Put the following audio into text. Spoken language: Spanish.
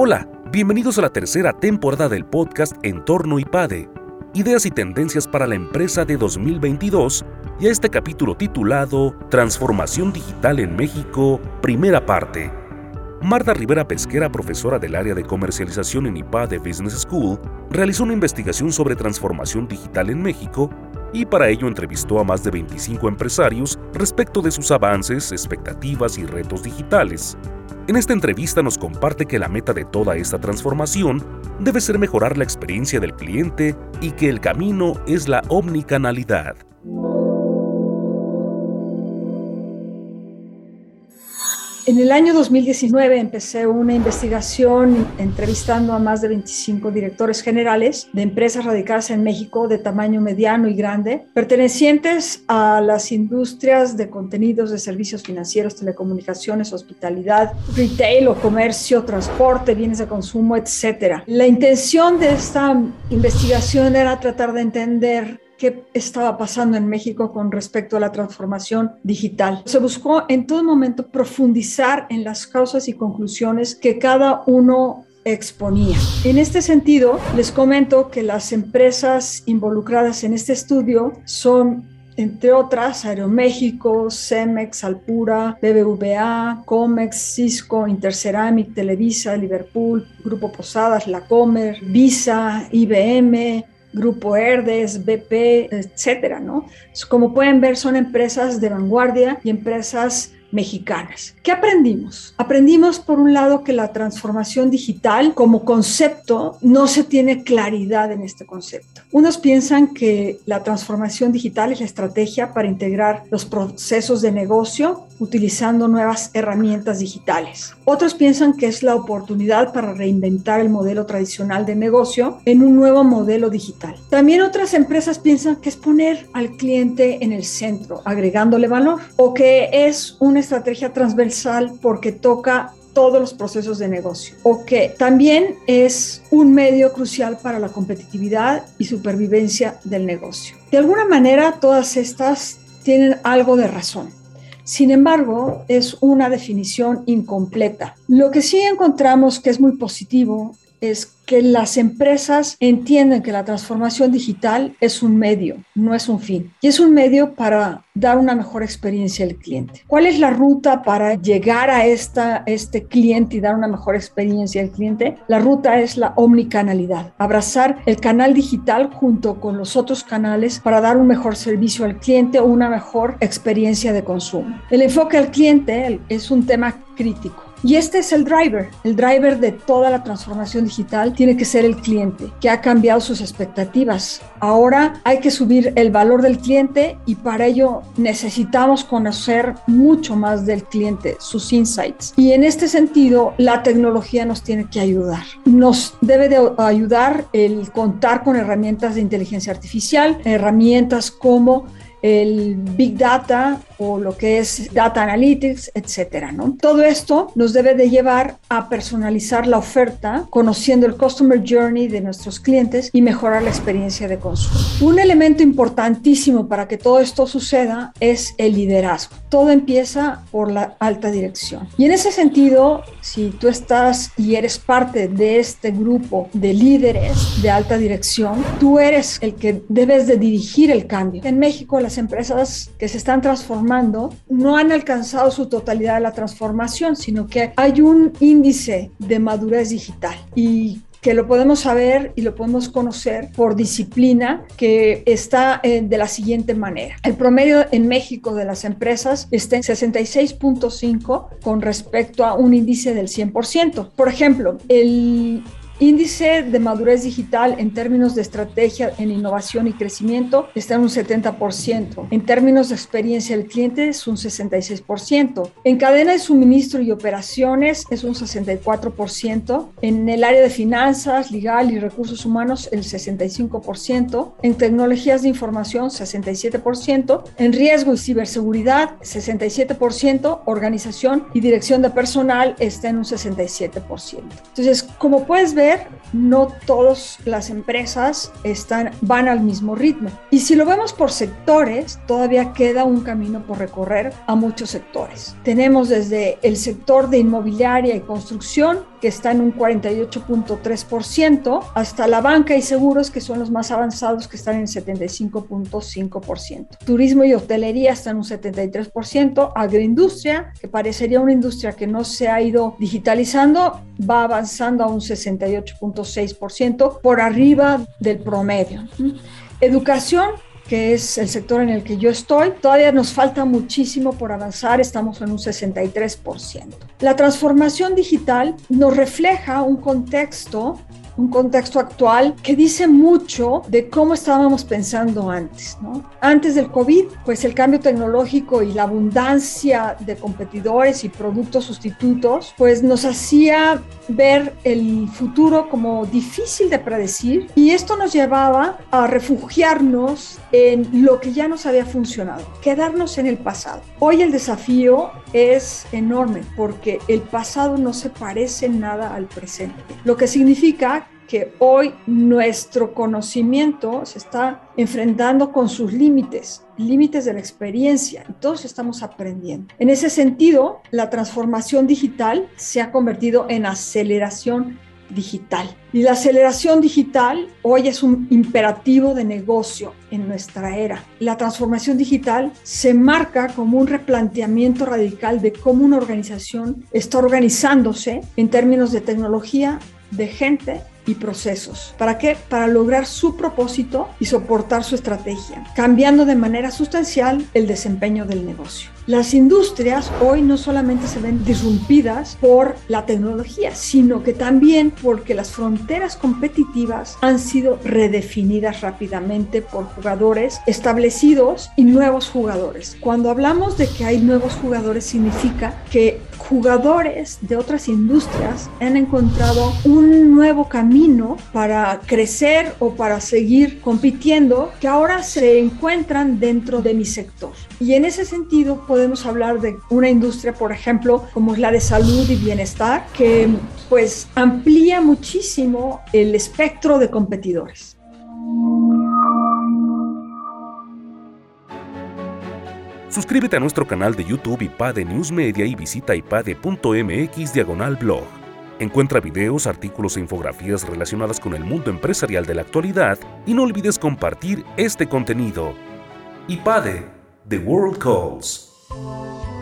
Hola, bienvenidos a la tercera temporada del podcast Entorno IPADE, Ideas y Tendencias para la Empresa de 2022 y a este capítulo titulado Transformación Digital en México, primera parte. Marta Rivera Pesquera, profesora del área de comercialización en IPADE Business School, realizó una investigación sobre transformación digital en México y para ello entrevistó a más de 25 empresarios respecto de sus avances, expectativas y retos digitales. En esta entrevista nos comparte que la meta de toda esta transformación debe ser mejorar la experiencia del cliente y que el camino es la omnicanalidad. En el año 2019 empecé una investigación entrevistando a más de 25 directores generales de empresas radicadas en México de tamaño mediano y grande, pertenecientes a las industrias de contenidos de servicios financieros, telecomunicaciones, hospitalidad, retail o comercio, transporte, bienes de consumo, etc. La intención de esta investigación era tratar de entender qué estaba pasando en México con respecto a la transformación digital. Se buscó en todo momento profundizar en las causas y conclusiones que cada uno exponía. En este sentido, les comento que las empresas involucradas en este estudio son entre otras, Aeroméxico, Cemex, Alpura, BBVA, Comex, Cisco, Interceramic, Televisa, Liverpool, Grupo Posadas, La Comer, Visa, IBM, Grupo Herdes, BP, etcétera, ¿no? Como pueden ver, son empresas de vanguardia y empresas mexicanas. ¿Qué aprendimos? Aprendimos, por un lado, que la transformación digital como concepto no se tiene claridad en este concepto. Unos piensan que la transformación digital es la estrategia para integrar los procesos de negocio utilizando nuevas herramientas digitales. Otros piensan que es la oportunidad para reinventar el modelo tradicional de negocio en un nuevo modelo digital. También otras empresas piensan que es poner al cliente en el centro, agregándole valor, o que es una estrategia transversal porque toca todos los procesos de negocio o que también es un medio crucial para la competitividad y supervivencia del negocio. De alguna manera, todas estas tienen algo de razón. Sin embargo, es una definición incompleta. Lo que sí encontramos que es muy positivo es que las empresas entienden que la transformación digital es un medio, no es un fin. Y es un medio para dar una mejor experiencia al cliente. ¿Cuál es la ruta para llegar a este cliente y dar una mejor experiencia al cliente? La ruta es la omnicanalidad. Abrazar el canal digital junto con los otros canales para dar un mejor servicio al cliente o una mejor experiencia de consumo. El enfoque al cliente es un tema crítico. Y este es el driver. El driver de toda la transformación digital tiene que ser el cliente, que ha cambiado sus expectativas. Ahora hay que subir el valor del cliente y para ello necesitamos conocer mucho más del cliente, sus insights. Y en este sentido, la tecnología nos tiene que ayudar. Nos debe de ayudar el contar con herramientas de inteligencia artificial, herramientas como el Big Data o lo que es Data Analytics, etcétera, ¿no? Todo esto nos debe de llevar a personalizar la oferta, conociendo el Customer Journey de nuestros clientes y mejorar la experiencia de consumo. Un elemento importantísimo para que todo esto suceda es el liderazgo. Todo empieza por la alta dirección. Y en ese sentido, si tú estás y eres parte de este grupo de líderes de alta dirección, tú eres el que debes de dirigir el cambio. En México, las empresas que se están transformando no han alcanzado su totalidad de la transformación, sino que hay un índice de madurez digital y que lo podemos saber y lo podemos conocer por disciplina, que está eh, de la siguiente manera. El promedio en México de las empresas está en 66.5 con respecto a un índice del 100%. Por ejemplo, el Índice de madurez digital en términos de estrategia en innovación y crecimiento está en un 70%. En términos de experiencia del cliente es un 66%. En cadena de suministro y operaciones es un 64%. En el área de finanzas, legal y recursos humanos el 65%. En tecnologías de información 67%. En riesgo y ciberseguridad 67%. Organización y dirección de personal está en un 67%. Entonces, como puedes ver, no todas las empresas están, van al mismo ritmo. Y si lo vemos por sectores, todavía queda un camino por recorrer a muchos sectores. Tenemos desde el sector de inmobiliaria y construcción, que está en un 48.3%, hasta la banca y seguros, que son los más avanzados, que están en 75.5%. Turismo y hotelería están en un 73%, agroindustria, que parecería una industria que no se ha ido digitalizando, va avanzando a un 68.6%, por arriba del promedio. Educación que es el sector en el que yo estoy, todavía nos falta muchísimo por avanzar, estamos en un 63%. La transformación digital nos refleja un contexto un contexto actual que dice mucho de cómo estábamos pensando antes. ¿no? Antes del COVID, pues el cambio tecnológico y la abundancia de competidores y productos sustitutos, pues nos hacía ver el futuro como difícil de predecir y esto nos llevaba a refugiarnos en lo que ya nos había funcionado, quedarnos en el pasado. Hoy el desafío es enorme porque el pasado no se parece nada al presente, lo que significa que hoy nuestro conocimiento se está enfrentando con sus límites, límites de la experiencia, y todos estamos aprendiendo. En ese sentido, la transformación digital se ha convertido en aceleración digital. Y la aceleración digital hoy es un imperativo de negocio en nuestra era. La transformación digital se marca como un replanteamiento radical de cómo una organización está organizándose en términos de tecnología, de gente y procesos. ¿Para qué? Para lograr su propósito y soportar su estrategia, cambiando de manera sustancial el desempeño del negocio. Las industrias hoy no solamente se ven disrumpidas por la tecnología, sino que también porque las fronteras competitivas han sido redefinidas rápidamente por jugadores establecidos y nuevos jugadores. Cuando hablamos de que hay nuevos jugadores significa que jugadores de otras industrias han encontrado un nuevo camino para crecer o para seguir compitiendo que ahora se encuentran dentro de mi sector. Y en ese sentido podemos hablar de una industria, por ejemplo, como es la de salud y bienestar, que pues amplía muchísimo el espectro de competidores. Suscríbete a nuestro canal de YouTube IPADE News Media y visita ipade.mx diagonal blog. Encuentra videos, artículos e infografías relacionadas con el mundo empresarial de la actualidad y no olvides compartir este contenido. IPADE The World Calls. Thank you.